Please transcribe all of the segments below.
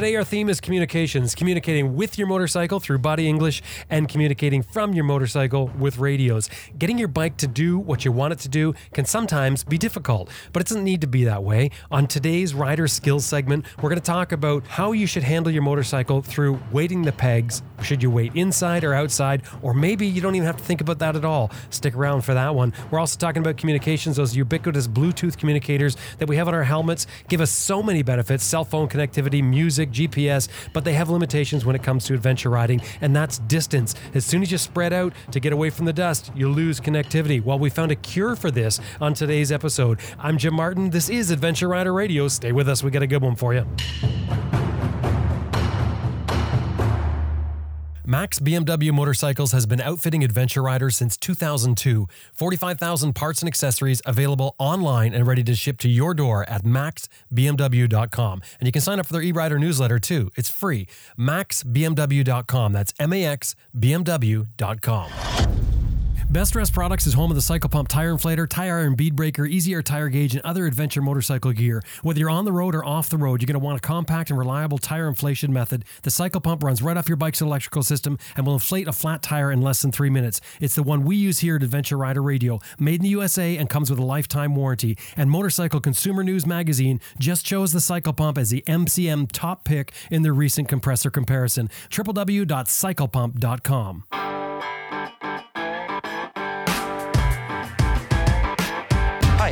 Today, our theme is communications communicating with your motorcycle through body English and communicating from your motorcycle with radios. Getting your bike to do what you want it to do can sometimes be difficult, but it doesn't need to be that way. On today's rider skills segment, we're going to talk about how you should handle your motorcycle through weighting the pegs. Should you weight inside or outside? Or maybe you don't even have to think about that at all. Stick around for that one. We're also talking about communications, those ubiquitous Bluetooth communicators that we have on our helmets give us so many benefits cell phone connectivity, music, GPS, but they have limitations when it comes to adventure riding, and that's distance. As soon as you spread out to get away from the dust, you lose connectivity. Well, we found a cure for this on today's episode. I'm Jim Martin. This is Adventure Rider Radio. Stay with us, we got a good one for you. Max BMW Motorcycles has been outfitting adventure riders since 2002. 45,000 parts and accessories available online and ready to ship to your door at maxbmw.com. And you can sign up for their e-rider newsletter too. It's free. maxbmw.com. That's M A X B M W.com. BestRest Products is home of the Cycle Pump Tire Inflator, Tire Iron Bead Breaker, Easy Air Tire Gauge, and other adventure motorcycle gear. Whether you're on the road or off the road, you're going to want a compact and reliable tire inflation method. The Cycle Pump runs right off your bike's electrical system and will inflate a flat tire in less than three minutes. It's the one we use here at Adventure Rider Radio, made in the USA and comes with a lifetime warranty. And Motorcycle Consumer News Magazine just chose the Cycle Pump as the MCN top pick in their recent compressor comparison. www.cyclepump.com.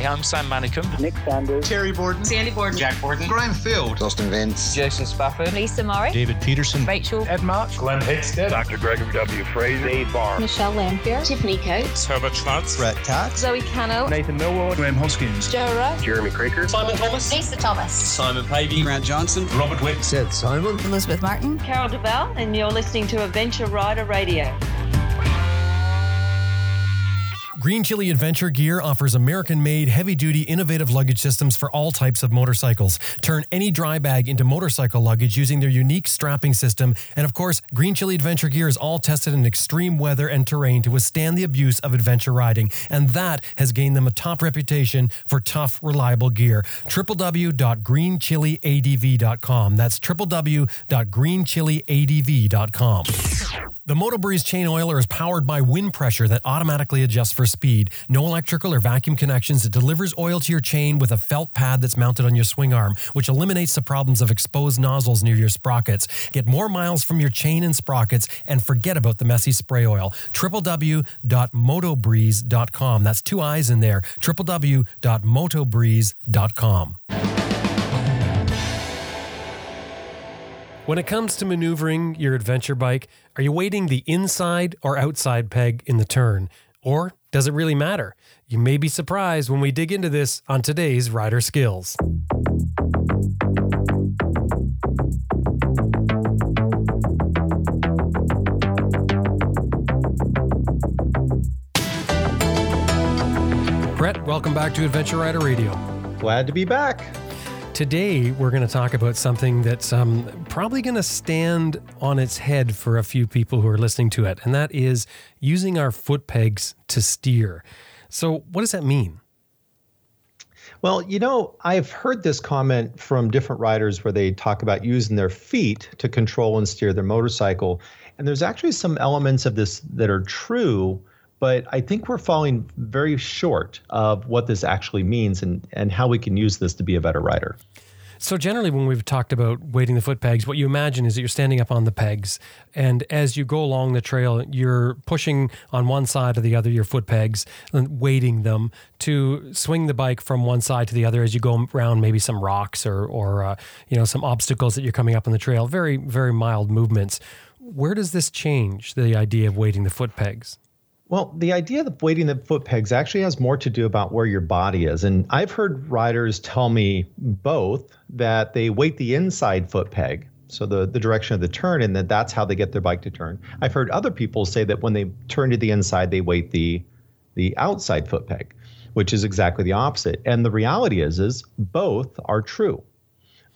I'm Sam Manicom. Nick Sanders, Terry Borden, Sandy Borden, Jack Borden, Graham Field, Austin Vince, Jason Spafford, Lisa Murray, David Peterson, Rachel, Ed March, Glenn Heggstad, Dr. Gregory W. Frazier, Dave Barr, Michelle Lamphere, Tiffany Coates, Herbert Schwartz, Brett Cox, Zoe Cano, Nathan Millward, Graham Hoskins, Joe Rush, Jeremy Kroeker, Simon Thomas, Lisa Thomas, Simon Pavey, Grant Johnson, Robert Wick, Seth Simon, Elizabeth Martin, Carol DeVal, and you're listening to Adventure Rider Radio. Green Chile Adventure Gear offers American made, heavy duty, innovative luggage systems for all types of motorcycles. Turn any dry bag into motorcycle luggage using their unique strapping system. And of course, Green Chile Adventure Gear is all tested in extreme weather and terrain to withstand the abuse of adventure riding. And that has gained them a top reputation for tough, reliable gear. www.greenchileadv.com. That's www.greenchileadv.com. The Motobriiz chain oiler is powered by wind pressure that automatically adjusts for speed. No electrical or vacuum connections. It delivers oil to your chain with a felt pad that's mounted on your swing arm, which eliminates the problems of exposed nozzles near your sprockets. Get more miles from your chain and sprockets and forget about the messy spray oil. www.motobriiz.com. That's two eyes in there. www.motobriiz.com. When it comes to maneuvering your adventure bike, are you weighting the inside or outside peg in the turn? Or does it really matter? You may be surprised when we dig into this on today's Rider Skills. Bret, welcome back to Adventure Rider Radio. Glad to be back. Today, we're going to talk about something that's um, probably going to stand on its head for a few people who are listening to it, and that is using our foot pegs to steer. So, what does that mean? Well, you know, I've heard this comment from different riders where they talk about using their feet to control and steer their motorcycle. And there's actually some elements of this that are true, but I think we're falling very short of what this actually means and, and how we can use this to be a better rider. So generally, when we've talked about weighting the foot pegs, what you imagine is that you're standing up on the pegs, and as you go along the trail, you're pushing on one side or the other your foot pegs and weighting them to swing the bike from one side to the other as you go around maybe some rocks or or uh, you know some obstacles that you're coming up on the trail. Very very mild movements. Where does this change the idea of weighting the foot pegs? Well, the idea of weighting the foot pegs actually has more to do about where your body is. And I've heard riders tell me both that they weight the inside foot peg, so the, the direction of the turn, and that that's how they get their bike to turn. I've heard other people say that when they turn to the inside, they weight the the outside foot peg, which is exactly the opposite. And the reality is is both are true.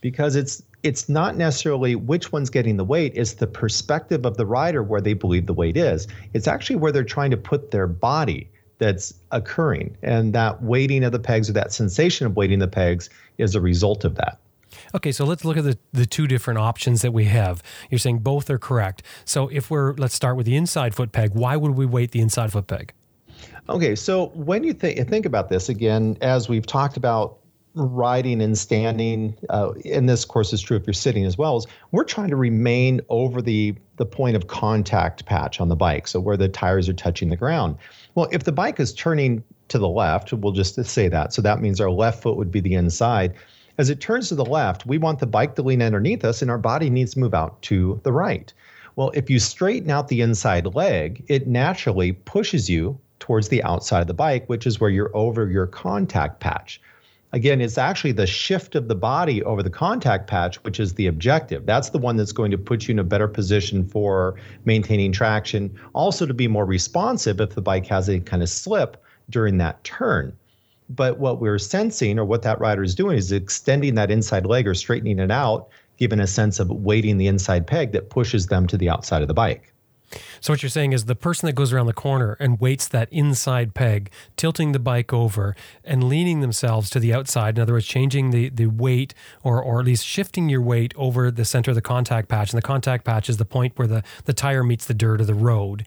Because it's it's not necessarily which one's getting the weight, it's the perspective of the rider where they believe the weight is. It's actually where they're trying to put their body that's occurring. And that weighting of the pegs or that sensation of weighting the pegs is a result of that. Okay, so let's look at the, the two different options that we have. You're saying both are correct. So if we're, let's start with the inside foot peg. Why would we weight the inside foot peg? Okay, so when you think think about this again, as we've talked about riding and standing, uh, and this of course is true if you're sitting as well, is we're trying to remain over the the point of contact patch on the bike, so where the tires are touching the ground. Well, if the bike is turning to the left, we'll just say that. So that means our left foot would be the inside. As it turns to the left, we want the bike to lean underneath us and our body needs to move out to the right. Well, if you straighten out the inside leg, it naturally pushes you towards the outside of the bike, which is where you're over your contact patch. Again, it's actually the shift of the body over the contact patch, which is the objective. That's the one that's going to put you in a better position for maintaining traction, also to be more responsive if the bike has a kind of slip during that turn. But what we're sensing, or what that rider is doing, is extending that inside leg or straightening it out, giving a sense of weighting the inside peg that pushes them to the outside of the bike. So what you're saying is the person that goes around the corner and weights that inside peg, tilting the bike over and leaning themselves to the outside. In other words, changing the the weight or or at least shifting your weight over the center of the contact patch. And the contact patch is the point where the, the tire meets the dirt of the road.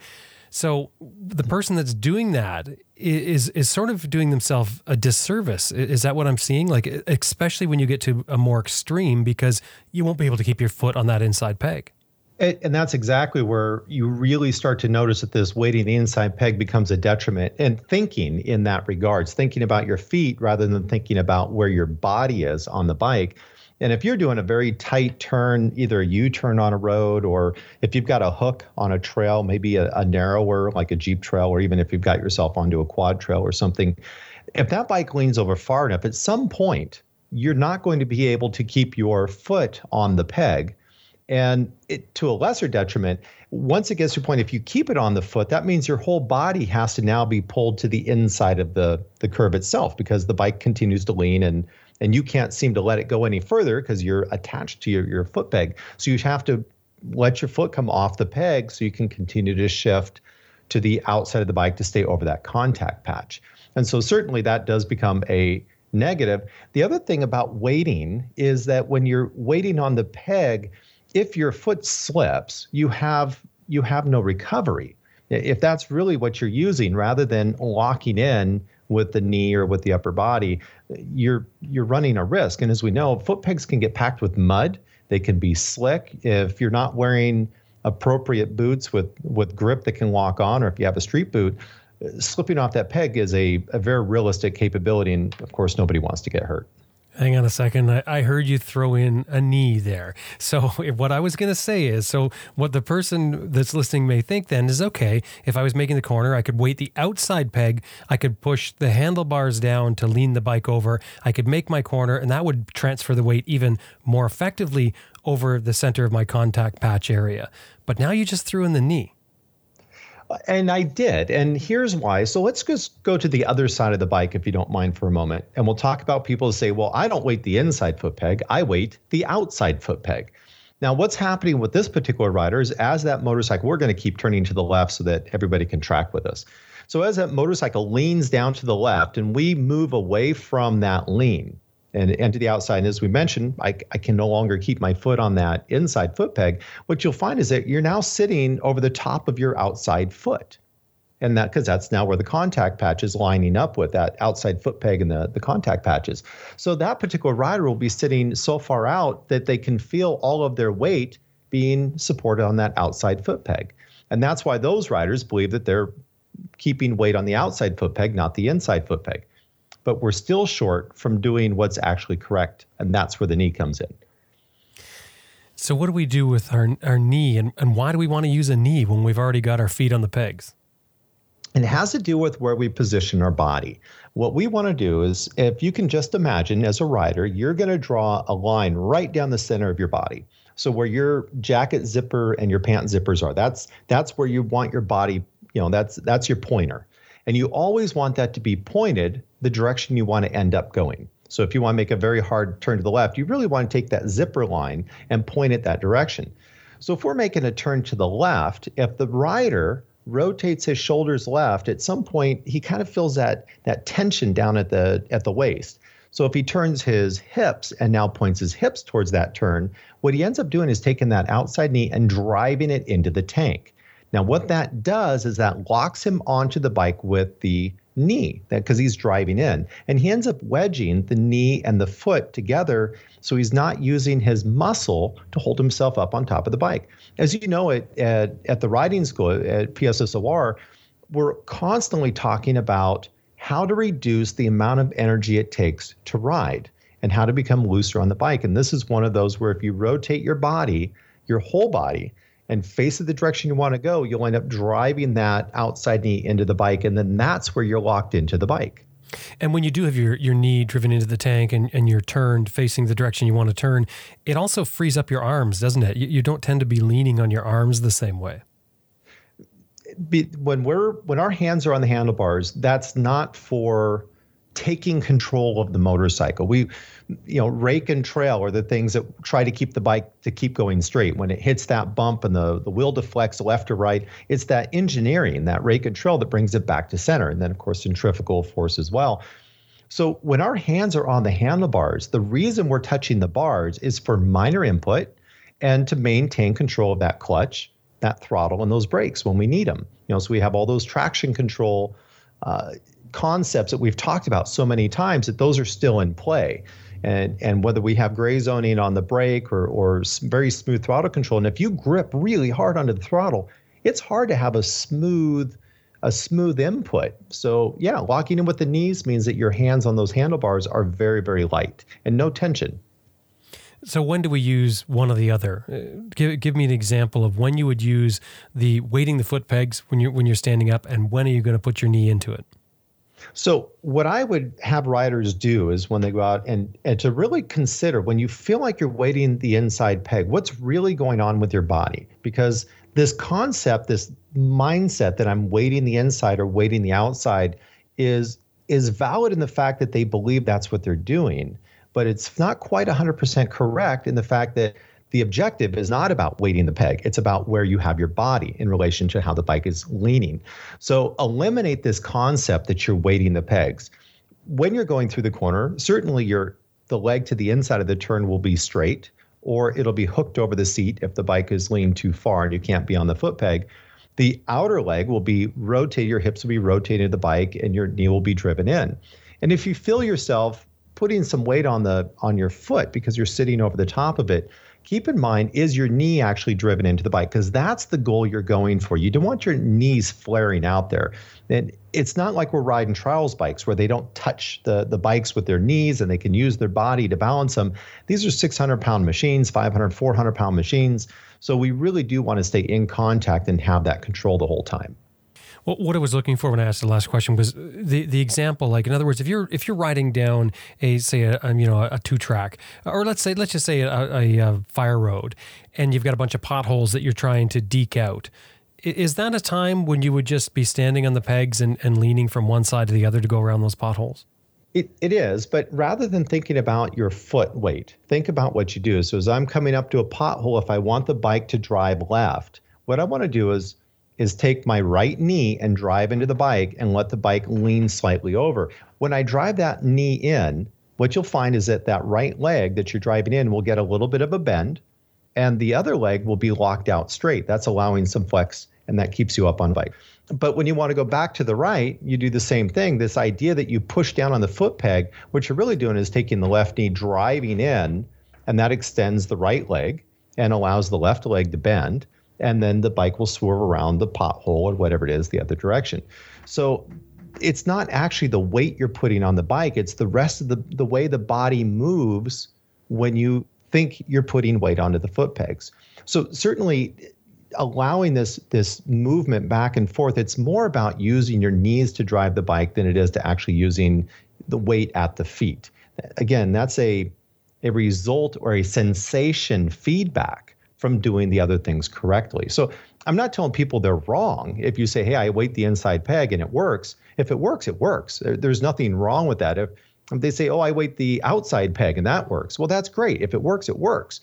So the person that's doing that is is sort of doing themselves a disservice. Is that what I'm seeing? Like especially when you get to a more extreme because you won't be able to keep your foot on that inside peg. And that's exactly where you really start to notice that this weighting the inside peg becomes a detriment. And thinking in that regards, thinking about your feet rather than thinking about where your body is on the bike, and if you're doing a very tight turn, either a U turn on a road or if you've got a hook on a trail, maybe a, a, narrower like a Jeep trail, or even if you've got yourself onto a quad trail or something, if that bike leans over far enough, at some point, you're not going to be able to keep your foot on the peg. And it, to a lesser detriment, once it gets to a point, if you keep it on the foot, that means your whole body has to now be pulled to the inside of the, the curb itself because the bike continues to lean and and you can't seem to let it go any further because you're attached to your, your foot peg. So you have to let your foot come off the peg so you can continue to shift to the outside of the bike to stay over that contact patch. And so certainly that does become a negative. The other thing about weighting is that when you're weighting on the peg, if your foot slips, you have you have no recovery. If that's really what you're using rather than locking in with the knee or with the upper body, you're you're running a risk. And as we know, foot pegs can get packed with mud. They can be slick if you're not wearing appropriate boots with with grip that can lock on, or if you have a street boot. Slipping off that peg is a, a very realistic capability, and of course, nobody wants to get hurt. Hang on a second. I, I, heard you throw in a knee there. So, what I was going to say is so, what the person that's listening may think then is okay, if I was making the corner, I could weight the outside peg, I could push the handlebars down to lean the bike over, I could make my corner, and that would transfer the weight even more effectively over the center of my contact patch area. But now you just threw in the knee. And I did. And here's why. So let's just go to the other side of the bike, if you don't mind, for a moment. And we'll talk about people who say, well, I don't weight the inside foot peg, I weight the outside foot peg. Now, what's happening with this particular rider is as that motorcycle, we're going to keep turning to the left so that everybody can track with us. So as that motorcycle leans down to the left and we move away from that lean, and, and to the outside. And as we mentioned, I, I can no longer keep my foot on that inside foot peg. What you'll find is that you're now sitting over the top of your outside foot. And that because that's now where the contact patch is lining up with that outside foot peg and the, the contact patches. So that particular rider will be sitting so far out that they can feel all of their weight being supported on that outside foot peg. And that's why those riders believe that they're keeping weight on the outside foot peg, not the inside foot peg but we're still short from doing what's actually correct. And that's where the knee comes in. So, what do we do with our, our knee, and, and why do we want to use a knee when we've already got our feet on the pegs? And it has to do with where we position our body. What we want to do is, if you can just imagine as a rider, you're going to draw a line right down the center of your body. So where your jacket zipper and your pant zippers are, that's that's where you want your body. You know, that's that's your pointer. And you always want that to be pointed the direction you want to end up going. So if you want to make a very hard turn to the left, you really want to take that zipper line and point it that direction. So if we're making a turn to the left, if the rider rotates his shoulders left, at some point he kind of feels that that tension down at the at the waist. So if he turns his hips and now points his hips towards that turn, what he ends up doing is taking that outside knee and driving it into the tank. Now, what that does is that locks him onto the bike with the knee that because he's driving in. And he ends up wedging the knee and the foot together so he's not using his muscle to hold himself up on top of the bike. As you know, at, at, at the riding school at PSSOR, we're constantly talking about how to reduce the amount of energy it takes to ride and how to become looser on the bike. And this is one of those where if you rotate your body, your whole body, and face it the direction you want to go, you'll end up driving that outside knee into the bike. And then that's where you're locked into the bike. And when you do have your, your knee driven into the tank and, and you're turned facing the direction you want to turn, it also frees up your arms, doesn't it? You, you don't tend to be leaning on your arms the same way be, when we're when our hands are on the handlebars, that's not for taking control of the motorcycle. We, you know, rake and trail are the things that try to keep the bike to keep going straight. When it hits that bump and the, the wheel deflects left or right, it's that engineering, that rake and trail that brings it back to center. And then, of course, centrifugal force as well. So when our hands are on the handlebars, the reason we're touching the bars is for minor input and to maintain control of that clutch that throttle and those brakes when we need them. You know, so we have all those traction control uh, concepts that we've talked about so many times that those are still in play. And, and whether we have gray zoning on the brake or, or very smooth throttle control, and if you grip really hard onto the throttle, it's hard to have a smooth a smooth input. So yeah, locking in with the knees means that your hands on those handlebars are very very light and no tension. So when do we use one or the other? Uh, give, give me an example of when you would use the weighting the foot pegs when you're when you're standing up, and when are you going to put your knee into it? So what I would have riders do is when they go out and, and to really consider when you feel like you're weighting the inside peg, what's really going on with your body? Because this concept, this mindset that I'm weighting the inside or weighting the outside is is valid in the fact that they believe that's what they're doing but it's not quite 100% correct in the fact that the objective is not about weighting the peg. It's about where you have your body in relation to how the bike is leaning. So eliminate this concept that you're weighting the pegs. When you're going through the corner, certainly your the leg to the inside of the turn will be straight or it'll be hooked over the seat if the bike is leaned too far and you can't be on the foot peg. The outer leg will be rotated, your hips will be rotated the bike and your knee will be driven in. And if you feel yourself putting some weight on the on your foot because you're sitting over the top of it keep in mind is your knee actually driven into the bike? Because that's the goal you're going for. You don't want your knees flaring out there. And it's not like we're riding trials bikes where they don't touch the, the bikes with their knees and they can use their body to balance them. These are 600 pound machines 500 400 pound machines. So we really do want to stay in contact and have that control the whole time well, what I was looking for when I asked the last question was the the example. Like in other words, if you're if you're riding down a say a, a you know a two track, or let's say let's just say a, a, a fire road, and you've got a bunch of potholes that you're trying to deke out. Is that a time when you would just be standing on the pegs and, and leaning from one side to the other to go around those potholes? It, it is, but rather than thinking about your foot weight, think about what you do. So as I'm coming up to a pothole, if I want the bike to drive left, what I want to do is is take my right knee and drive into the bike and let the bike lean slightly over. When I drive that knee in, what you'll find is that that right leg that you're driving in will get a little bit of a bend and the other leg will be locked out straight. That's allowing some flex and that keeps you up on bike. But when you want to go back to the right, you do the same thing. This idea that you push down on the foot peg, what you're really doing is taking the left knee, driving in, and that extends the right leg and allows the left leg to bend and then the bike will swerve around the pothole or whatever it is the other direction. So it's not actually the weight you're putting on the bike, it's the rest of the, the way the body moves when you think you're putting weight onto the foot pegs. So certainly allowing this this movement back and forth, it's more about using your knees to drive the bike than it is to actually using the weight at the feet. Again, that's a a result or a sensation feedback from doing the other things correctly. So I'm not telling people they're wrong. If you say, hey, I weight the inside peg and it works, if it works, it works. There's nothing wrong with that. If, if they say, oh, I weight the outside peg and that works, well, that's great. If it works, it works.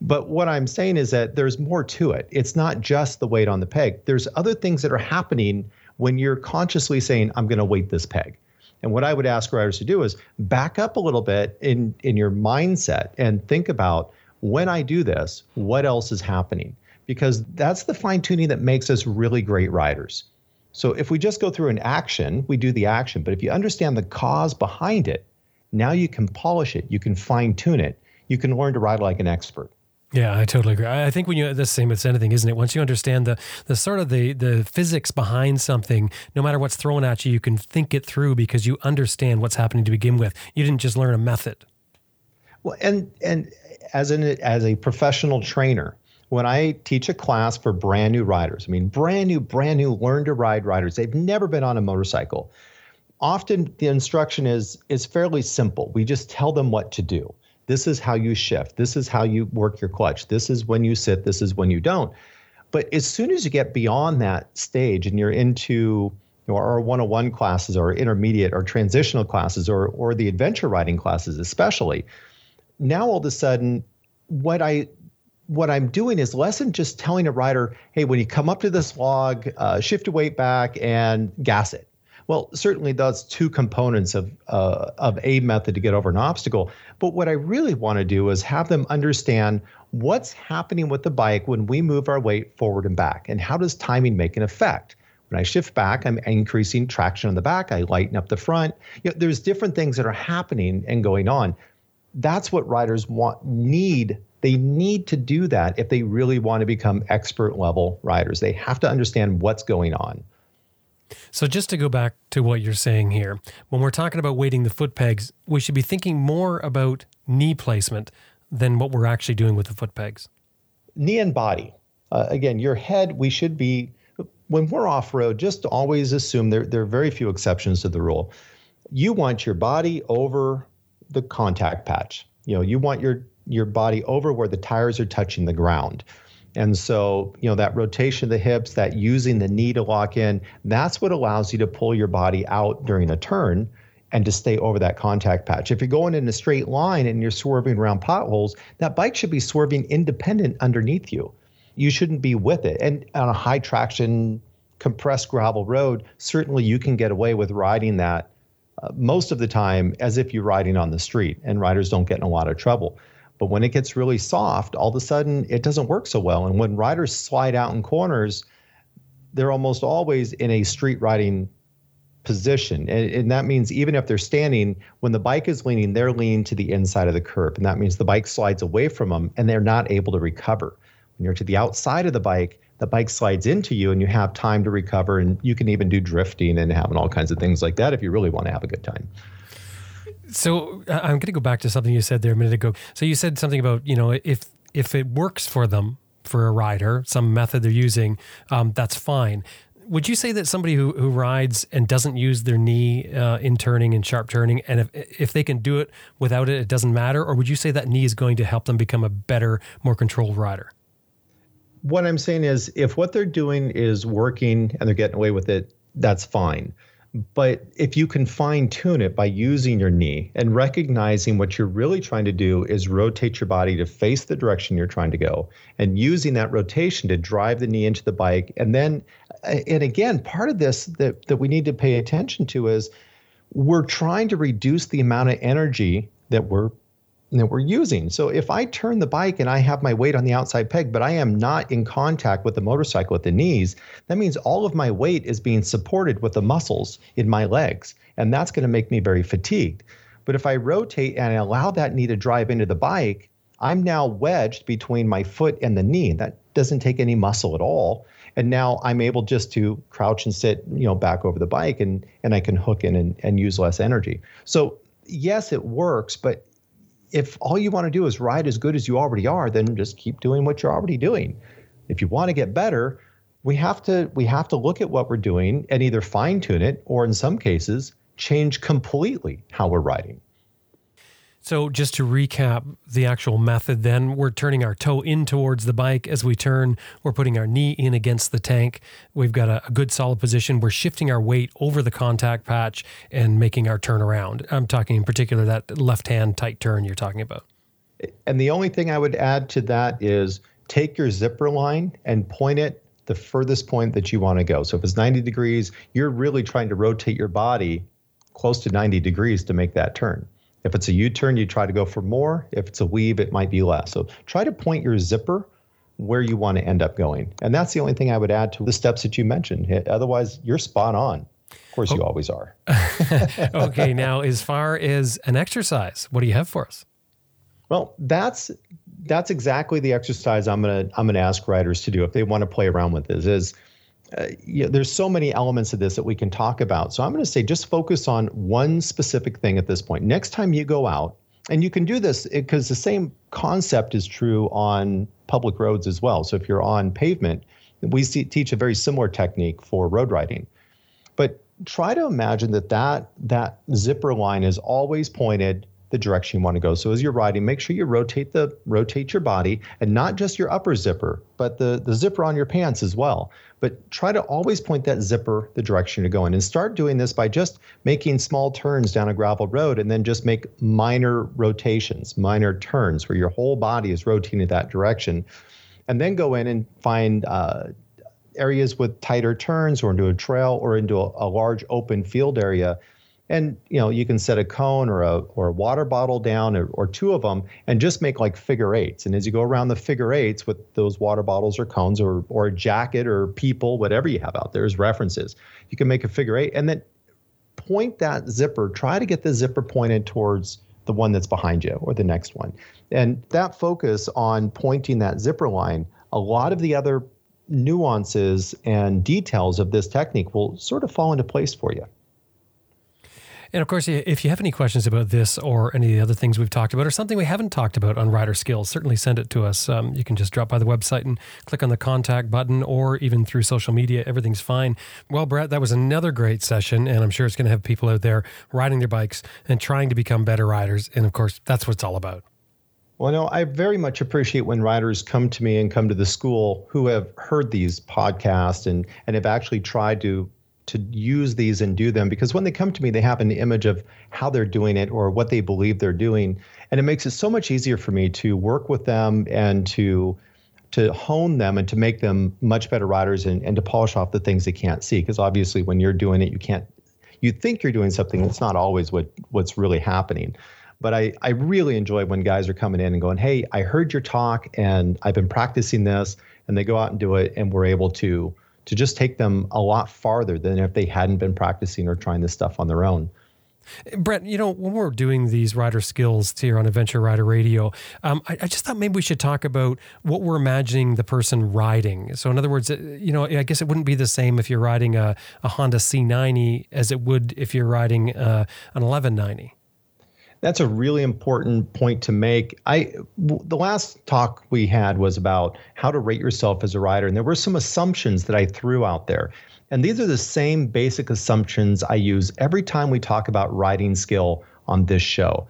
But what I'm saying is that there's more to it. It's not just the weight on the peg, there's other things that are happening when you're consciously saying, I'm going to weight this peg. And what I would ask riders to do is back up a little bit in, in your mindset and think about when I do this, what else is happening? Because that's the fine tuning that makes us really great riders. So if we just go through an action, we do the action. But if you understand the cause behind it, now you can polish it, you can fine tune it, you can learn to ride like an expert. Yeah, I totally agree. I think when you the same with anything, isn't it? Once you understand the the sort of the the physics behind something, no matter what's thrown at you, you can think it through because you understand what's happening to begin with. You didn't just learn a method. Well, and and as an as a professional trainer, when I teach a class for brand new riders, I mean brand new, brand new learn to ride riders, they've never been on a motorcycle. Often the instruction is is fairly simple. We just tell them what to do. This is how you shift. This is how you work your clutch. This is when you sit. This is when you don't. But as soon as you get beyond that stage and you're into you know, our 101 classes or intermediate or transitional classes or, or the adventure riding classes, especially, now all of a sudden, what I what I'm doing is less than just telling a rider, hey, when you come up to this log, uh, shift your weight back and gas it. Well, certainly that's two components of uh, of a method to get over an obstacle. But what I really want to do is have them understand what's happening with the bike when we move our weight forward and back, and how does timing make an effect. When I shift back, I'm increasing traction on the back. I lighten up the front. You know, there's different things that are happening and going on. That's what riders want need they need to do that if they really want to become expert level riders. They have to understand what's going on. So, just to go back to what you're saying here, when we're talking about weighting the foot pegs, we should be thinking more about knee placement than what we're actually doing with the foot pegs. Knee and body. Uh, again, your head, we should be, when we're off road, just always assume there, there are very few exceptions to the rule. You want your body over the contact patch. You know, you want your your body over where the tires are touching the ground. And so, you know, that rotation of the hips, that using the knee to lock in, that's what allows you to pull your body out during a turn and to stay over that contact patch. If you're going in a straight line and you're swerving around potholes, that bike should be swerving independent underneath you. You shouldn't be with it. And on a high traction, compressed gravel road, certainly you can get away with riding that uh, most of the time as if you're riding on the street, and riders don't get in a lot of trouble. But when it gets really soft, all of a sudden it doesn't work so well. And when riders slide out in corners, they're almost always in a street riding position. And, and, that means even if they're standing, when the bike is leaning, they're leaning to the inside of the curb. And that means the bike slides away from them and they're not able to recover. When you're to the outside of the bike, the bike slides into you and you have time to recover. And you can even do drifting and having all kinds of things like that if you really want to have a good time. So I'm going to go back to something you said there a minute ago. So you said something about you know if if it works for them for a rider, some method they're using, um, that's fine. Would you say that somebody who, who rides and doesn't use their knee uh, in turning and sharp turning, and if if they can do it without it, it doesn't matter, or would you say that knee is going to help them become a better, more controlled rider? What I'm saying is, if what they're doing is working and they're getting away with it, that's fine. But if you can fine tune it by using your knee and recognizing what you're really trying to do is rotate your body to face the direction you're trying to go and using that rotation to drive the knee into the bike. And then, and again, part of this that, that we need to pay attention to is we're trying to reduce the amount of energy that we're that we're using. So if I turn the bike and I have my weight on the outside peg, but I am not in contact with the motorcycle at the knees, that means all of my weight is being supported with the muscles in my legs. And that's going to make me very fatigued. But if I rotate and I allow that knee to drive into the bike, I'm now wedged between my foot and the knee. That doesn't take any muscle at all. And now I'm able just to crouch and sit, you know, back over the bike and and I can hook in and, and use less energy. So yes, it works, but if all you want to do is ride as good as you already are, then just keep doing what you're already doing. If you want to get better, we have to we have to look at what we're doing and either fine tune it or in some cases change completely how we're riding. So, just to recap the actual method, then we're turning our toe in towards the bike. As we turn, we're putting our knee in against the tank. We've got a, a good solid position. We're shifting our weight over the contact patch and making our turn around. I'm talking in particular that left hand tight turn you're talking about. And the only thing I would add to that is take your zipper line and point it the furthest point that you want to go. So, if it's 90 degrees, you're really trying to rotate your body close to 90 degrees to make that turn. If it's a U turn, you try to go for more. If it's a weave, it might be less. So try to point your zipper where you want to end up going. And that's the only thing I would add to the steps that you mentioned. Otherwise, you're spot on. Of course, you oh. always are. okay, now as far as an exercise, what do you have for us? Well, that's that's exactly the exercise I'm gonna I'm gonna ask riders to do if they want to play around with this. Is uh, you know, there's so many elements of this that we can talk about. So I'm going to say just focus on one specific thing at this point. Next time you go out, and you can do this because the same concept is true on public roads as well. So if you're on pavement, we see, teach a very similar technique for road riding. But try to imagine that that, that zipper line is always pointed the direction you want to go. So as you're riding, make sure you rotate the rotate your body and not just your upper zipper, but the the zipper on your pants as well. But try to always point that zipper the direction you're going and start doing this by just making small turns down a gravel road and then just make minor rotations, minor turns where your whole body is rotating that direction. And then go in and find uh, areas with tighter turns or into a trail or into a, a large open field area and you know you can set a cone or a or a water bottle down or, or two of them and just make like figure eights. And as you go around the figure eights with those water bottles or cones or or a jacket or people whatever you have out there as references you can make a figure eight and then point that zipper try to get the zipper pointed towards the one that's behind you or the next one. And that focus on pointing that zipper line a lot of the other nuances and details of this technique will sort of fall into place for you and of course, if you have any questions about this or any of the other things we've talked about or something we haven't talked about on rider skills, certainly send it to us. Um, you can just drop by the website and click on the contact button or even through social media. Everything's fine. Well, Bret, that was another great session. And I'm sure it's going to have people out there riding their bikes and trying to become better riders. And of course, that's what it's all about. Well, no, I very much appreciate when riders come to me and come to the school who have heard these podcasts and, and have actually tried to to use these and do them because when they come to me, they have an image of how they're doing it or what they believe they're doing, and it makes it so much easier for me to work with them and to to hone them and to make them much better riders and, and to polish off the things they can't see. Because obviously when you're doing it you can't you think you're doing something it's not always what what's really happening. But I, I really enjoy when guys are coming in and going hey i heard your talk and i've been practicing this and they go out and do it and we're able to to just take them a lot farther than if they hadn't been practicing or trying this stuff on their own. Bret, you know, when we're doing these rider skills here on Adventure Rider Radio, um, I, I, just thought maybe we should talk about what we're imagining the person riding. So, in other words, uh, you know, I guess it wouldn't be the same if you're riding a, a Honda C90 as it would if you're riding uh, an 1190. That's a really important point to make. I the last talk we had was about how to rate yourself as a rider, and there were some assumptions that I threw out there. And these are the same basic assumptions I use every time we talk about riding skill on this show.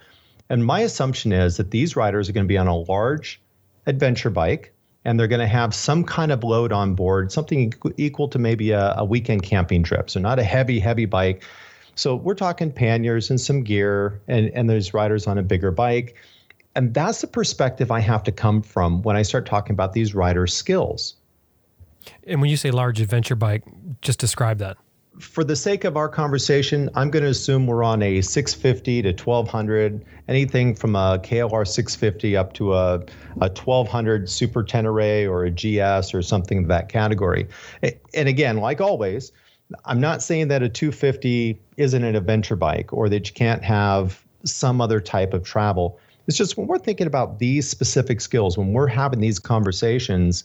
And my assumption is that these riders are going to be on a large adventure bike and they're going to have some kind of load on board, something equal to maybe a, a weekend camping trip. So, not a heavy, heavy bike, so we're talking panniers and some gear, and, and there's riders on a bigger bike. And that's the perspective I have to come from when I start talking about these rider skills. And when you say large adventure bike, just describe that. For the sake of our conversation, I'm going to assume we're on a 650 to 1200, anything from a KLR 650 up to a, a 1200 Super Tenere or a GS or something of that category. And again, like always, I'm not saying that a 250 isn't an adventure bike or that you can't have some other type of travel. It's just when we're thinking about these specific skills, when we're having these conversations,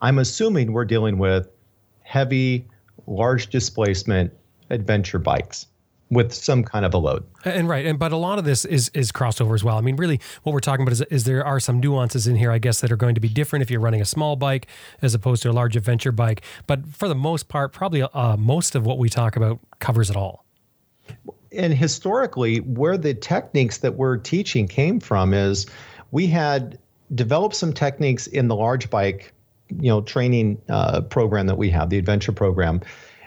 I'm assuming we're dealing with heavy, large displacement adventure bikes with some kind of a load. And right, and but a lot of this is is crossover as well. I mean, really, what we're talking about is, is there are some nuances in here, I guess, that are going to be different if you're running a small bike as opposed to a large adventure bike. But for the most part, probably uh, most of what we talk about covers it all. And historically, where the techniques that we're teaching came from is we had developed some techniques in the large bike, you know, training uh, program that we have, the adventure program.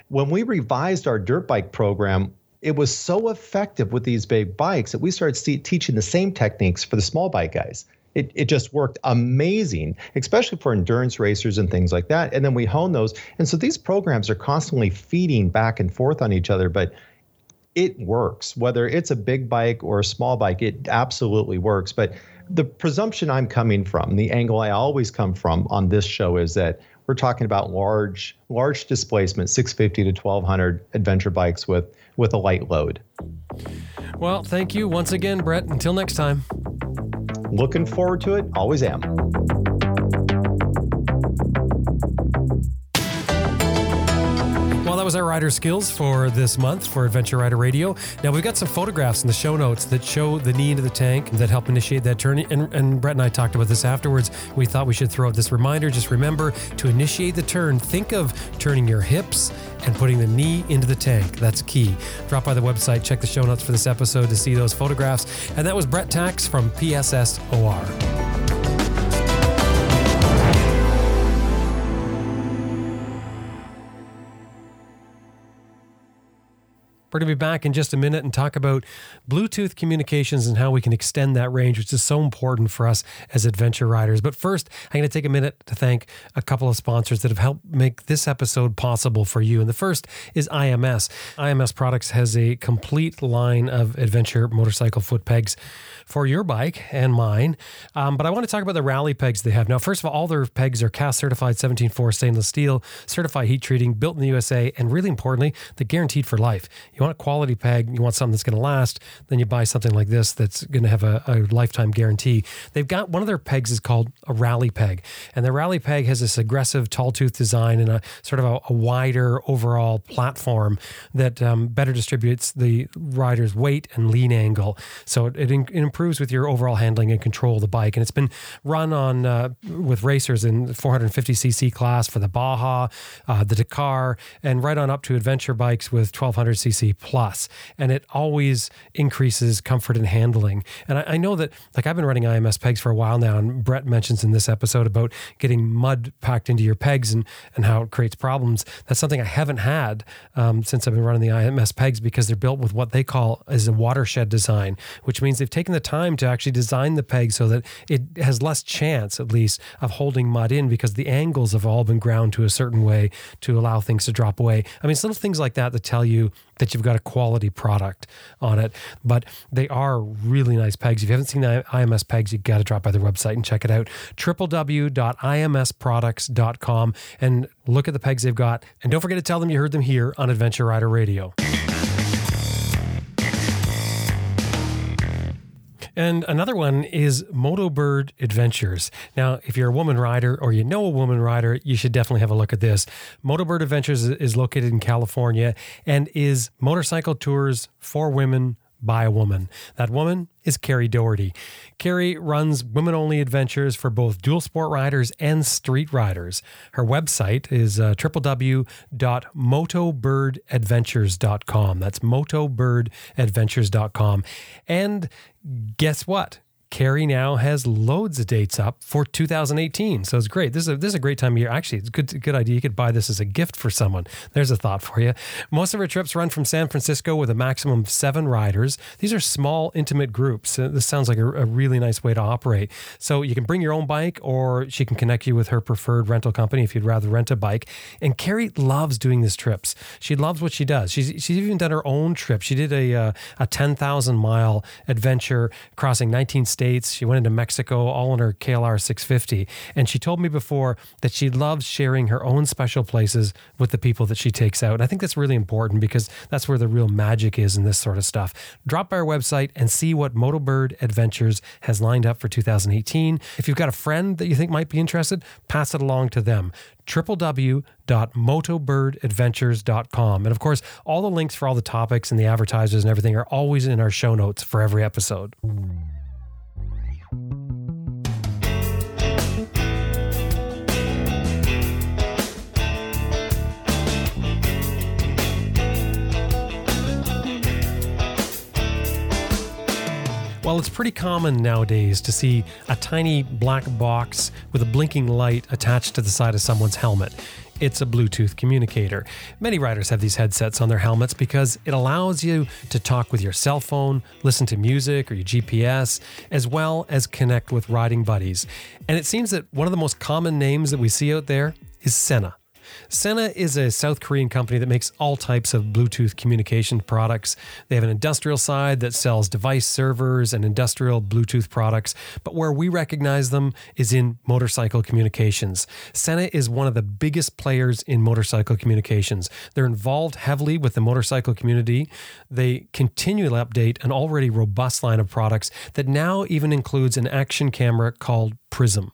When we revised our dirt bike program, it was so effective with these big bikes that we started see, teaching the same techniques for the small bike guys. It, it just worked amazing, especially for endurance racers and things like that. And then we hone those. And so these programs are constantly feeding back and forth on each other. But it works. Whether it's a big bike or a small bike, it absolutely works. But the presumption I'm coming from, the angle I always come from on this show is that we're talking about large, large displacement, 650 to 1200 adventure bikes with with a light load. Well, thank you once again, Bret. Until next time. Looking forward to it. Always am. That was our rider skills for this month for Adventure Rider Radio. Now, we've got some photographs in the show notes that show the knee into the tank that help initiate that turn. And, and Bret and I talked about this afterwards. We thought we should throw out this reminder. Just remember to initiate the turn, think of turning your hips and putting the knee into the tank. That's key. Drop by the website, check the show notes for this episode to see those photographs. And that was Bret Tkacs from PSSOR. We're going to be back in just a minute and talk about Bluetooth communications and how we can extend that range, which is so important for us as adventure riders. But first, I'm going to take a minute to thank a couple of sponsors that have helped make this episode possible for you. And the first is IMS. IMS Products has a complete line of adventure motorcycle foot pegs for your bike and mine. Um, but I want to talk about the rally pegs they have. Now, first of all, all their pegs are cast certified 17.4 stainless steel, certified heat treating, built in the USA, and really importantly, they're guaranteed for life. You want a quality peg, you want something that's going to last, then you buy something like this that's going to have a, a lifetime guarantee. They've got one of their pegs is called a rally peg, and the rally peg has this aggressive tall tooth design and a sort of a, a wider overall platform that um, better distributes the rider's weight and lean angle. So it, it, it improves with your overall handling and control of the bike. And it's been run on uh, with racers in 450cc class for the Baja, uh, the Dakar, and right on up to adventure bikes with 1200cc plus. And it always increases comfort and handling. And I, I know that, like, I've been running IMS pegs for a while now, and Brett mentions in this episode about getting mud packed into your pegs and, and how it creates problems. That's something I haven't had um, since I've been running the IMS pegs because they're built with what they call as a watershed design, which means they've taken the time to actually design the peg so that it has less chance, at least, of holding mud in because the angles have all been ground to a certain way to allow things to drop away. I mean, it's little things like that that tell you that you've got a quality product on it. But they are really nice pegs. If you haven't seen the IMS pegs, you got to drop by their website and check it out. www.imsproducts.com and look at the pegs they've got. And don't forget to tell them you heard them here on Adventure Rider Radio. And another one is Motobird Adventures. Now, if you're a woman rider or you know a woman rider, you should definitely have a look at this. Motobird Adventures is located in California and is motorcycle tours for women by a woman. That woman is Carrie Doherty. Carrie runs women only adventures for both dual sport riders and street riders. Her website is uh, www.motobirdadventures.com. That's motobirdadventures.com. And guess what? Carrie now has loads of dates up for 2018. So it's great. This is a, this is a great time of year. Actually, it's a good, good idea. You could buy this as a gift for someone. There's a thought for you. Most of her trips run from San Francisco with a maximum of seven riders. These are small, intimate groups. Uh, this sounds like a, a really nice way to operate. So you can bring your own bike or she can connect you with her preferred rental company if you'd rather rent a bike. And Carrie loves doing these trips. She loves what she does. She's, she's even done her own trip. She did a, uh, a 10,000 mile adventure crossing 19 states States. She went into Mexico all in her KLR 650. And she told me before that she loves sharing her own special places with the people that she takes out. And I think that's really important because that's where the real magic is in this sort of stuff. Drop by our website and see what Motobird Adventures has lined up for 2018. If you've got a friend that you think might be interested, pass it along to them www.motobirdadventures.com. And of course, all the links for all the topics and the advertisers and everything are always in our show notes for every episode. Well, it's pretty common nowadays to see a tiny black box with a blinking light attached to the side of someone's helmet. It's a Bluetooth communicator. Many riders have these headsets on their helmets because it allows you to talk with your cell phone, listen to music or your GPS, as well as connect with riding buddies. And it seems that one of the most common names that we see out there is Sena. Sena is a South Korean company that makes all types of Bluetooth communication products. They have an industrial side that sells device servers and industrial Bluetooth products, but where we recognize them is in motorcycle communications. Sena is one of the biggest players in motorcycle communications. They're involved heavily with the motorcycle community. They continually update an already robust line of products that now even includes an action camera called Prism.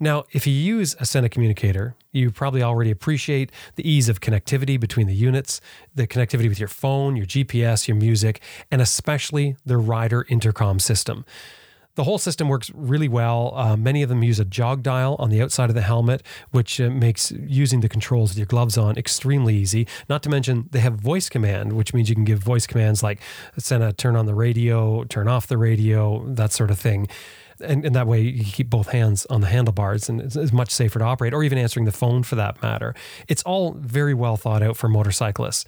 Now, if you use a Sena communicator, you probably already appreciate the ease of connectivity between the units, the connectivity with your phone, your GPS, your music, and especially the rider intercom system. The whole system works really well. Uh, many of them use a jog dial on the outside of the helmet, which uh, makes using the controls with your gloves on extremely easy. Not to mention, they have voice command, which means you can give voice commands like Sena turn on the radio, turn off the radio, that sort of thing and, and that way you keep both hands on the handlebars and it's, it's much safer to operate or even answering the phone for that matter it's all very well thought out for motorcyclists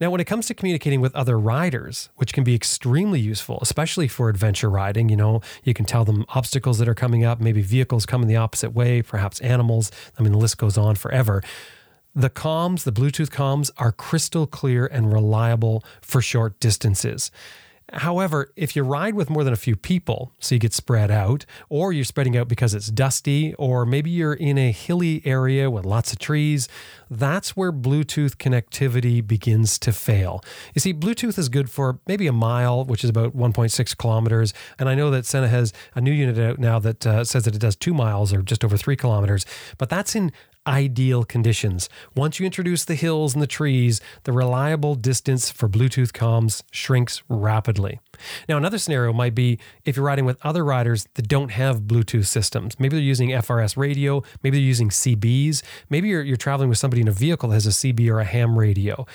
now, when it comes to communicating with other riders, which can be extremely useful, especially for adventure riding, you know, you can tell them obstacles that are coming up, maybe vehicles coming the opposite way, perhaps animals. I mean, the list goes on forever. The comms, the Bluetooth comms, are crystal clear and reliable for short distances. However, if you ride with more than a few people, so you get spread out, or you're spreading out because it's dusty, or maybe you're in a hilly area with lots of trees, that's where Bluetooth connectivity begins to fail. You see, Bluetooth is good for maybe a mile, which is about 1.6 kilometers. And I know that Sena has a new unit out now that uh, says that it does two miles or just over three kilometers, but that's in ideal conditions. Once you introduce the hills and the trees, the reliable distance for Bluetooth comms shrinks rapidly. Now, another scenario might be if you're riding with other riders that don't have Bluetooth systems. Maybe they're using FRS radio, maybe they're using CBs, maybe you're, you're traveling with somebody in a vehicle that has a CB or a ham radio.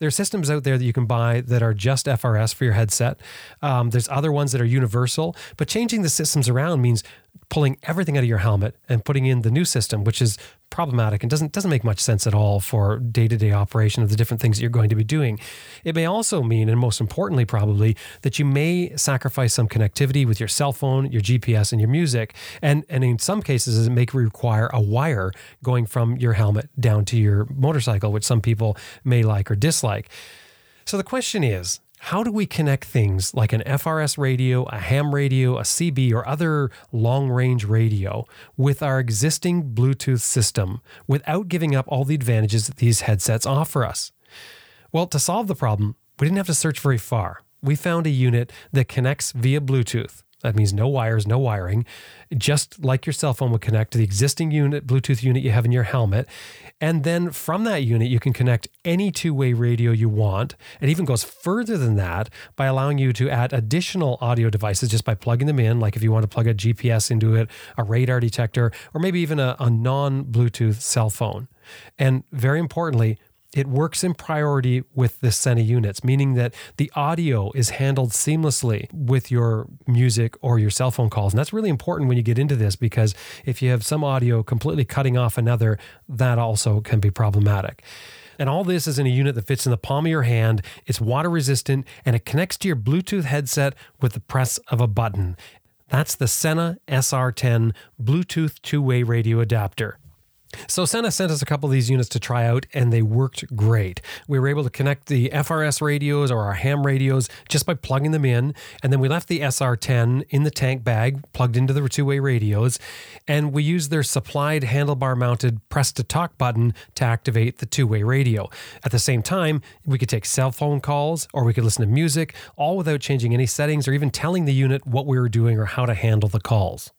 There are systems out there that you can buy that are just FRS for your headset. Um, there's other ones that are universal, but changing the systems around means pulling everything out of your helmet and putting in the new system, which is problematic and doesn't doesn't make much sense at all for day-to-day operation of the different things that you're going to be doing. It may also mean, and most importantly probably, that you may sacrifice some connectivity with your cell phone, your GPS, and your music. And and in some cases it may require a wire going from your helmet down to your motorcycle, which some people may like or dislike. So the question is, how do we connect things like an FRS radio, a ham radio, a CB, or other long range radio with our existing Bluetooth system without giving up all the advantages that these headsets offer us? Well, to solve the problem, we didn't have to search very far. We found a unit that connects via Bluetooth that means no wires, no wiring, just like your cell phone would connect to the existing unit, Bluetooth unit you have in your helmet. And then from that unit, you can connect any two way radio you want. It even goes further than that by allowing you to add additional audio devices just by plugging them in. Like if you want to plug a GPS into it, a radar detector, or maybe even a, a non Bluetooth cell phone. And very importantly, it works in priority with the Sena units, meaning that the audio is handled seamlessly with your music or your cell phone calls. And that's really important when you get into this because if you have some audio completely cutting off another, that also can be problematic. And all this is in a unit that fits in the palm of your hand. It's water resistant and it connects to your Bluetooth headset with the press of a button. That's the Sena SR10 Bluetooth two way radio adapter. So Sena sent us a couple of these units to try out and they worked great. We were able to connect the FRS radios or our ham radios just by plugging them in. And then we left the SR10 in the tank bag plugged into the two way radios. And we used their supplied handlebar mounted press to talk button to activate the two way radio. At the same time, we could take cell phone calls or we could listen to music, all without changing any settings or even telling the unit what we were doing or how to handle the calls.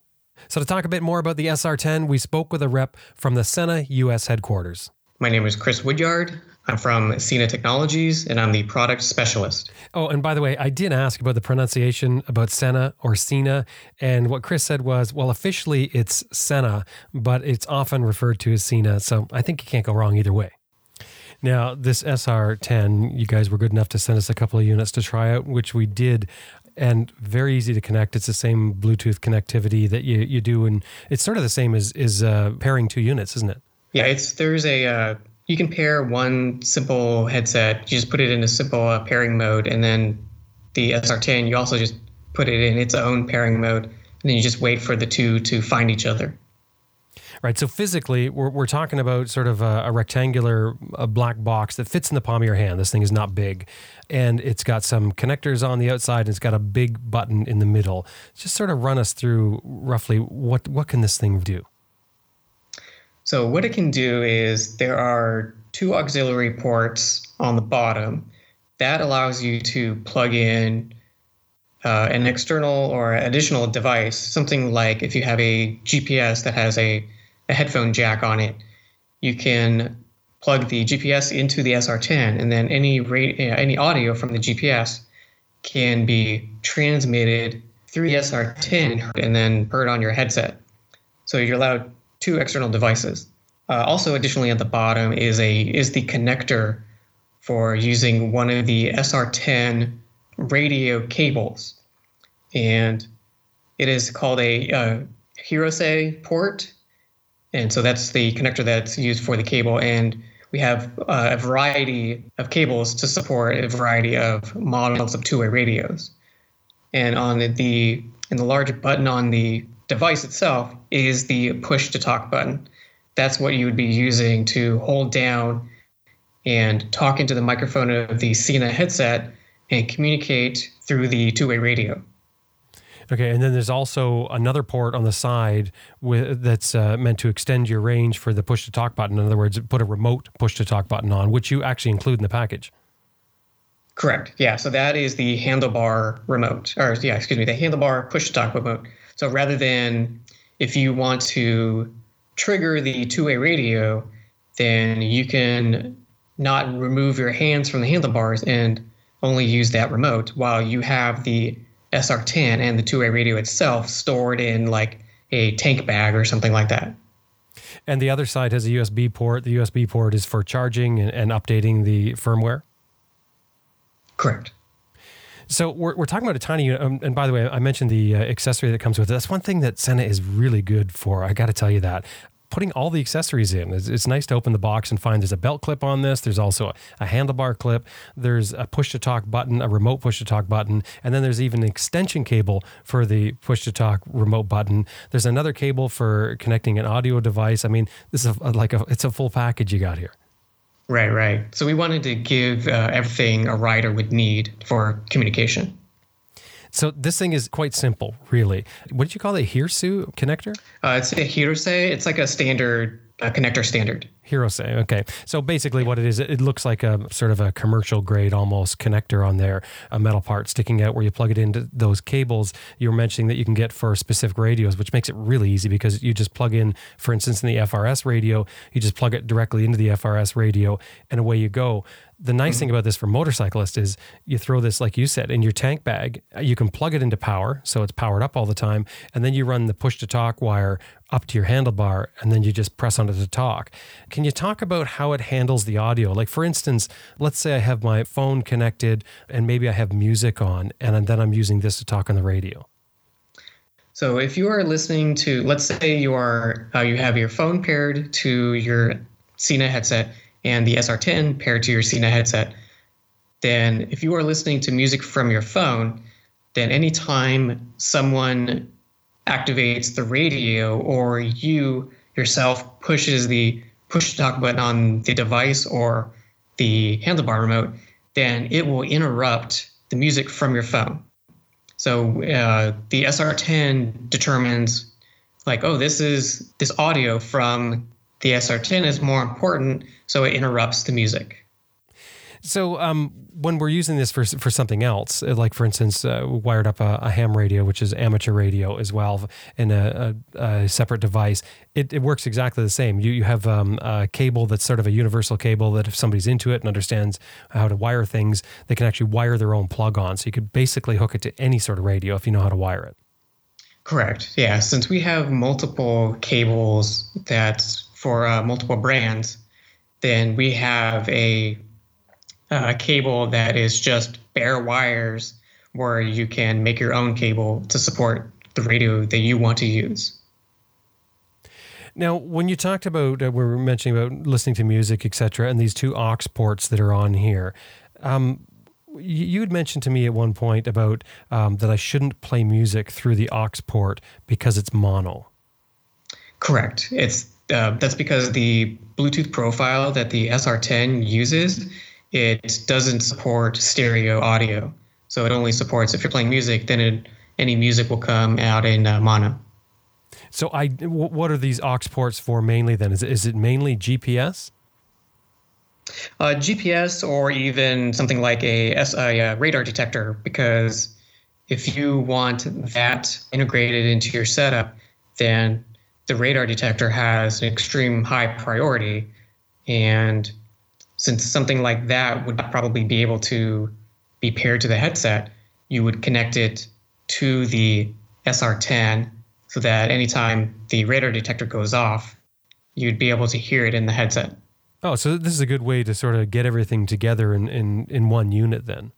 So, to talk a bit more about the SR10, we spoke with a rep from the Sena US headquarters. My name is Chris Woodyard. I'm from Sena Technologies and I'm the product specialist. Oh, and by the way, I did ask about the pronunciation about Sena or Sena. And what Chris said was, well, officially it's Sena, but it's often referred to as Sena. So I think you can't go wrong either way. Now, this SR10, you guys were good enough to send us a couple of units to try out, which we did and very easy to connect. It's the same Bluetooth connectivity that you, you do, and it's sort of the same as is uh, pairing two units, isn't it? Yeah, it's there's a uh, you can pair one simple headset. You just put it in a simple uh, pairing mode, and then the SR10 you also just put it in its own pairing mode, and then you just wait for the two to find each other. Right. So physically, we're, we're talking about sort of a, a rectangular a black box that fits in the palm of your hand. This thing is not big. And it's got some connectors on the outside and it's got a big button in the middle. Just sort of run us through roughly what, what can this thing do? So what it can do is there are two auxiliary ports on the bottom. That allows you to plug in uh, an external or additional device, something like if you have a GPS that has a, a headphone jack on it, you can plug the GPS into the SR10, and then any ra- any audio from the GPS can be transmitted through the SR10 and then heard on your headset. So you're allowed two external devices. Uh, also, additionally, at the bottom is a is the connector for using one of the SR10 radio cables, and it is called a uh, Hirose port, and so that's the connector that's used for the cable. And we have uh, a variety of cables to support a variety of models of two-way radios. And on the in the large button on the device itself is the push to talk button. That's what you would be using to hold down and talk into the microphone of the Sena headset and communicate through the two-way radio. Okay, and then there's also another port on the side with, that's uh, meant to extend your range for the push to talk button. In other words, put a remote push to talk button on, which you actually include in the package. Correct. Yeah. So that is the handlebar remote, or yeah, excuse me, the handlebar push to talk remote. So rather than if you want to trigger the two-way radio, then you can not remove your hands from the handlebars and only use that remote while you have the SR10 and the two-way radio itself stored in like a tank bag or something like that. And the other side has a USB port. The USB port is for charging and, and updating the firmware. Correct. So we're, we're talking about a tiny unit. Um, and by the way, I mentioned the uh, accessory that comes with it. That's one thing that Sena is really good for. I got to tell you that putting all the accessories in. It's, it's, nice to open the box and find there's a belt clip on this. There's also a, a handlebar clip. There's a push to talk button, a remote push to talk button, and then there's even an extension cable for the push to talk remote button. There's another cable for connecting an audio device. I mean, this is a, like a it's a full package you got here. Right, right. So we wanted to give uh, everything a rider would need for communication. So this thing is quite simple, really. What did you call it? Hirsu connector? Uh, it's a Hirose. It's like a standard uh, connector standard. Hirose. Okay. So basically, what it is, it looks like a sort of a commercial grade almost connector on there, a metal part sticking out where you plug it into those cables you were mentioning that you can get for specific radios, which makes it really easy because you just plug in, for instance, in the FRS radio, you just plug it directly into the FRS radio and away you go the nice mm-hmm. thing about this for motorcyclists is you throw this, like you said, in your tank bag. You can plug it into power, so it's powered up all the time, and then you run the push to talk wire up to your handlebar, and then you just press on it to talk. Can you talk about how it handles the audio? Like, for instance, let's say I have my phone connected, and maybe I have music on, and then I'm using this to talk on the radio. So if you are listening to, let's say you are uh, you have your phone paired to your Sena headset and the SR10 paired to your Sena headset, then if you are listening to music from your phone, then anytime someone activates the radio or you yourself pushes the push talk button on the device or the handlebar remote, then it will interrupt the music from your phone. So uh, the SR10 determines, like, oh, this is this audio from the SR10 is more important, so it interrupts the music. So um, when we're using this for for something else, uh, like for instance, uh, wired up a, a, ham radio, which is amateur radio as well, in a, a, a separate device, it, it, works exactly the same. You you have um, a cable that's sort of a universal cable that if somebody's into it and understands how to wire things, they can actually wire their own plug on. So you could basically hook it to any sort of radio if you know how to wire it. Correct. Yeah. Since we have multiple cables that's for uh, multiple brands, then we have a, a cable that is just bare wires where you can make your own cable to support the radio that you want to use. Now, when you talked about, uh, we were mentioning about listening to music, etc., and these two aux ports that are on here, um, you had mentioned to me at one point about um, that I shouldn't play music through the aux port because it's mono. Correct. It's uh, that's because the Bluetooth profile that the SR10 uses it doesn't support stereo audio. So it only supports if you're playing music, then it, any music will come out in uh, mono. So I, what are these aux ports for mainly? Then is it, is it mainly GPS? Uh, GPS or even something like a, a uh, radar detector, because if you want that integrated into your setup, then the radar detector has an extreme high priority. And since something like that would probably be able to be paired to the headset, you would connect it to the SR10 so that anytime the radar detector goes off, you'd be able to hear it in the headset. Oh, so this is a good way to sort of get everything together in, in, in one unit then.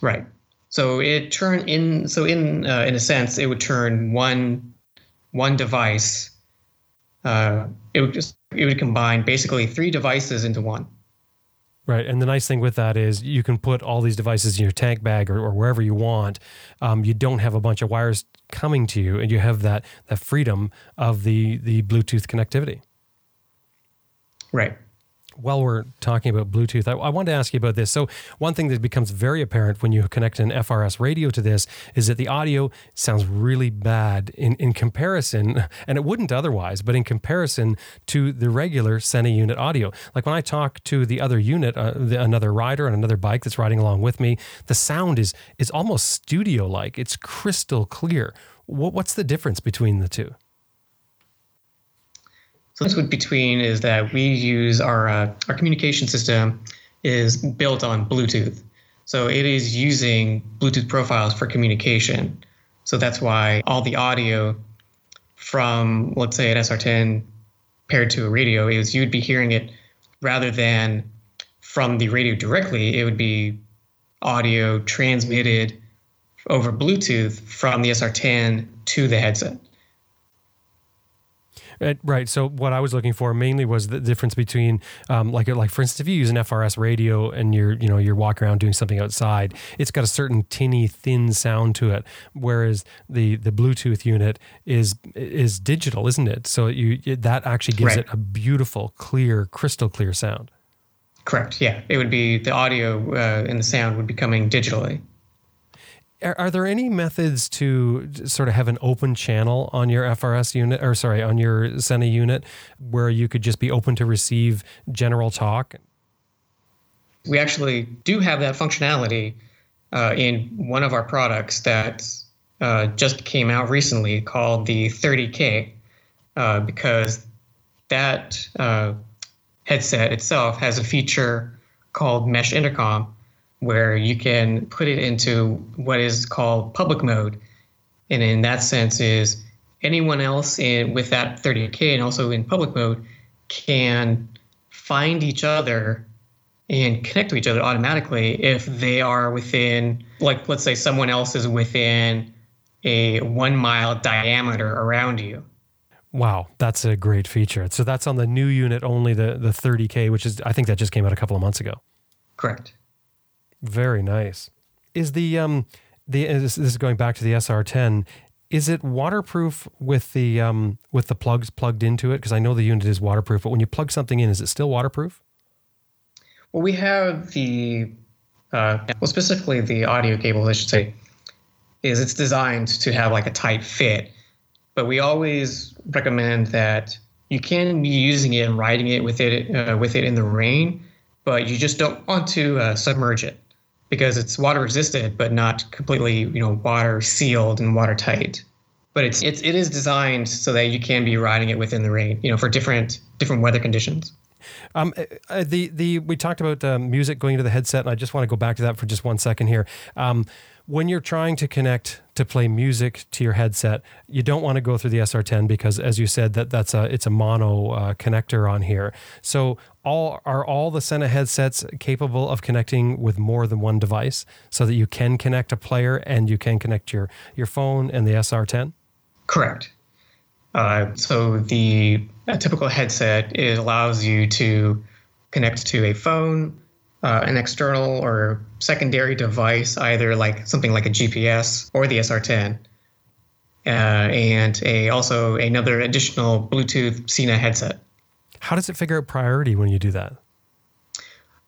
Right. So it turn in so in uh, in a sense it would turn one one device. Uh, it would just it would combine basically three devices into one. Right, and the nice thing with that is you can put all these devices in your tank bag or, or wherever you want. Um, you don't have a bunch of wires coming to you, and you have that that freedom of the the Bluetooth connectivity. Right while we're talking about Bluetooth, I, I wanted to ask you about this. So, one thing that becomes very apparent when you connect an FRS radio to this is that the audio sounds really bad in, in comparison, and it wouldn't otherwise, but in comparison to the regular Sena unit audio. Like when I talk to the other unit, uh, the, another rider on another bike that's riding along with me, the sound is, is almost studio like. It's crystal clear. What, what's the difference between the two? So what between is that we use our uh, our communication system is built on Bluetooth. So it is using Bluetooth profiles for communication. So that's why all the audio from let's say an SR10 paired to a radio is you'd be hearing it rather than from the radio directly, it would be audio transmitted over Bluetooth from the SR10 to the headset. Uh, right. So what I was looking for mainly was the difference between, um, like, like for instance, if you use an FRS radio and you're, you know, you're walking around doing something outside, it's got a certain tinny, thin sound to it, whereas the the Bluetooth unit is is digital, isn't it? So you it, that actually gives right. it a beautiful, clear, crystal clear sound. Correct. Yeah, it would be the audio uh, and the sound would be coming digitally. Are, are, there any methods to sort of have an open channel on your FRS unit, or sorry, on your Sena unit, where you could just be open to receive general talk? We actually do have that functionality uh, in one of our products that uh, just came out recently called the 30K, uh, because that uh, headset itself has a feature called Mesh Intercom where you can put it into what is called public mode. And in that sense is anyone else in with that 30K and also in public mode can find each other and connect to each other automatically if they are within like let's say someone else is within a one mile diameter around you. Wow, that's a great feature. So that's on the new unit only, the the 30K, which is I think that just came out a couple of months ago. Correct. Very nice. Is the um the this is going back to the SR10. Is it waterproof with the um with the plugs plugged into it? Because I know the unit is waterproof, but when you plug something in, is it still waterproof? Well, we have the uh, well specifically the audio cable, I should say, is it's designed to have like a tight fit, but we always recommend that you can be using it and riding it with it uh, with it in the rain, but you just don't want to uh, submerge it because it's water resistant but not completely you know water sealed and watertight but it's, it's it is designed so that you can be riding it within the rain you know for different different weather conditions um, uh, the the we talked about um, music going into the headset, and I just want to go back to that for just one second here. Um, when you're trying to connect to play music to your headset, you don't want to go through the SR10 because, as you said, that that's a it's a mono uh, connector on here. So, all are all the Sena headsets capable of connecting with more than one device, so that you can connect a player and you can connect your your phone and the SR10. Correct. Uh, so the typical headset it allows you to connect to a phone, uh, an external or secondary device, either like something like a GPS or the SR10. uh, and a also another additional Bluetooth Sena headset. How does it figure out priority when you do that?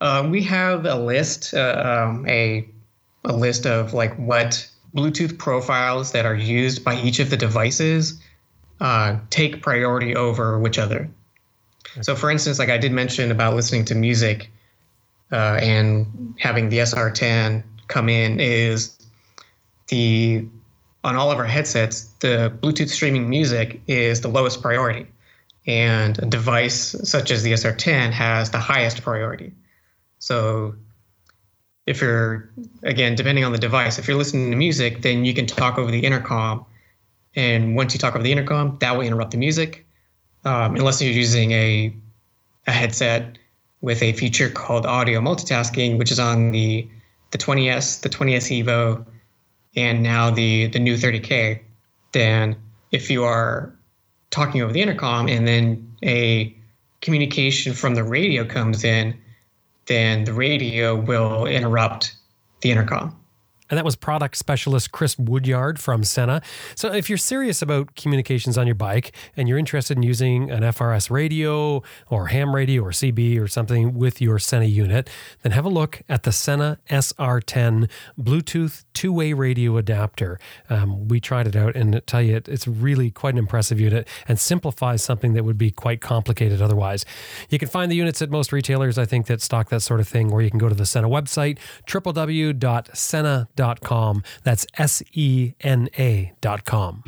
Um, we have a list, uh, um, a a list of like what Bluetooth profiles that are used by each of the devices uh, take priority over which other. So, for instance, like I did mention about listening to music uh, and having the SR10 come in, is the on all of our headsets, the Bluetooth streaming music is the lowest priority, and a device such as the SR10 has the highest priority. So if you're again depending on the device if you're listening to music then you can talk over the intercom and once you talk over the intercom that will interrupt the music um, unless you're using a, a headset with a feature called audio multitasking which is on the the 20s the 20s evo and now the the new 30k then if you are talking over the intercom and then a communication from the radio comes in then the radio will interrupt the intercom. And that was product specialist Chris Woodyard from Sena. So, if you're serious about communications on your bike and you're interested in using an FRS radio or ham radio or CB or something with your Sena unit, then have a look at the Sena SR10 Bluetooth two way radio adapter. Um, we tried it out and I tell you, it's really quite an impressive unit and simplifies something that would be quite complicated otherwise. You can find the units at most retailers, I think, that stock that sort of thing, or you can go to the Sena website, www.sena.com sena.com. That's S E N A.com.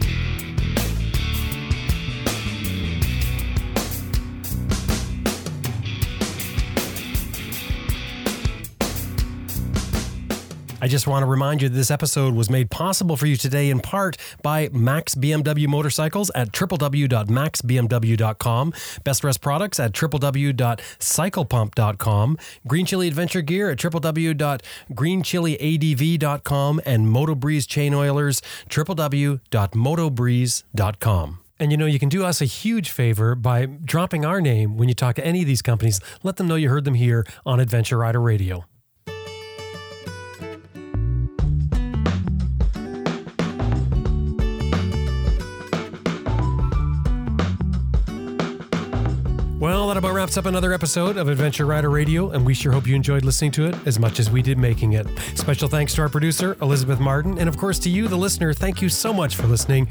I just want to remind you that this episode was made possible for you today in part by Max BMW Motorcycles at www.maxbmw.com, BestRest Products at www.cyclepump.com, Green Chile Adventure Gear at www.greenchileadv.com, and Motobriiz Chain Oilers, www.motobriiz.com. And you know, you can do us a huge favor by dropping our name when you talk to any of these companies. Let them know you heard them here on Adventure Rider Radio. Well, that about wraps up another episode of Adventure Rider Radio, and we sure hope you enjoyed listening to it as much as we did making it. Special thanks to our producer, Elizabeth Martin, and of course to you, the listener. Thank you so much for listening.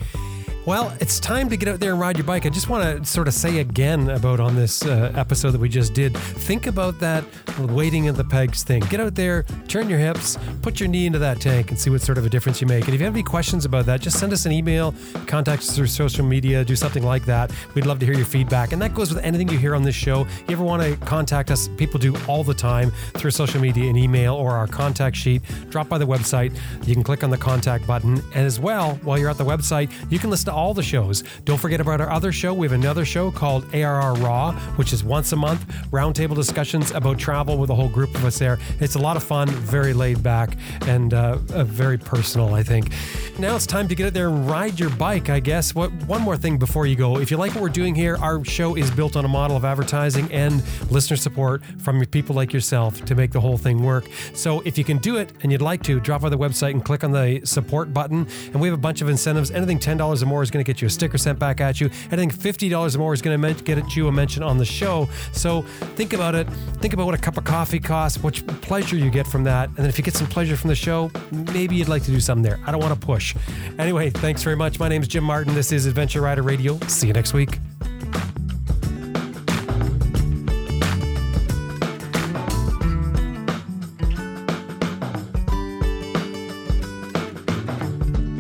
Well, it's time to get out there and ride your bike. I just want to sort of say again about on this uh, episode that we just did. Think about that weighting of the pegs thing. Get out there, turn your hips, put your knee into that tank, and see what sort of a difference you make. And if you have any questions about that, just send us an email, contact us through social media, do something like that. We'd love to hear your feedback. And that goes with anything you hear on this show. If You ever want to contact us? People do all the time through social media and email or our contact sheet. Drop by the website. You can click on the contact button. And as well, while you're at the website, you can listen to all the shows. Don't forget about our other show. We have another show called ARR Raw, which is once a month, roundtable discussions about travel with a whole group of us there. It's a lot of fun, very laid back, and uh, very personal, I think. Now it's time to get out there and ride your bike, I guess. What One more thing before you go. If you like what we're doing here, our show is built on a model of advertising and listener support from people like yourself to make the whole thing work. So if you can do it and you'd like to, drop by the website and click on the support button. And we have a bunch of incentives. Anything $10 or more is going to get you a sticker sent back at you. Anything $50 or more is going to get you a mention on the show. So think about it. Think about what a cup of coffee costs, what pleasure you get from that. And then if you get some pleasure from the show, maybe you'd like to do something there. I don't want to push. Anyway, thanks very much. My name is Jim Martin. This is Adventure Rider Radio. See you next week.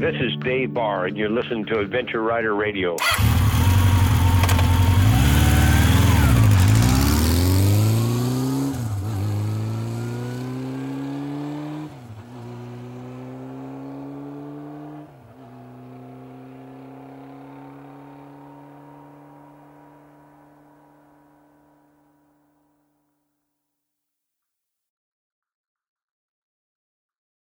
This is Dave Barr, and you're listening to Adventure Rider Radio.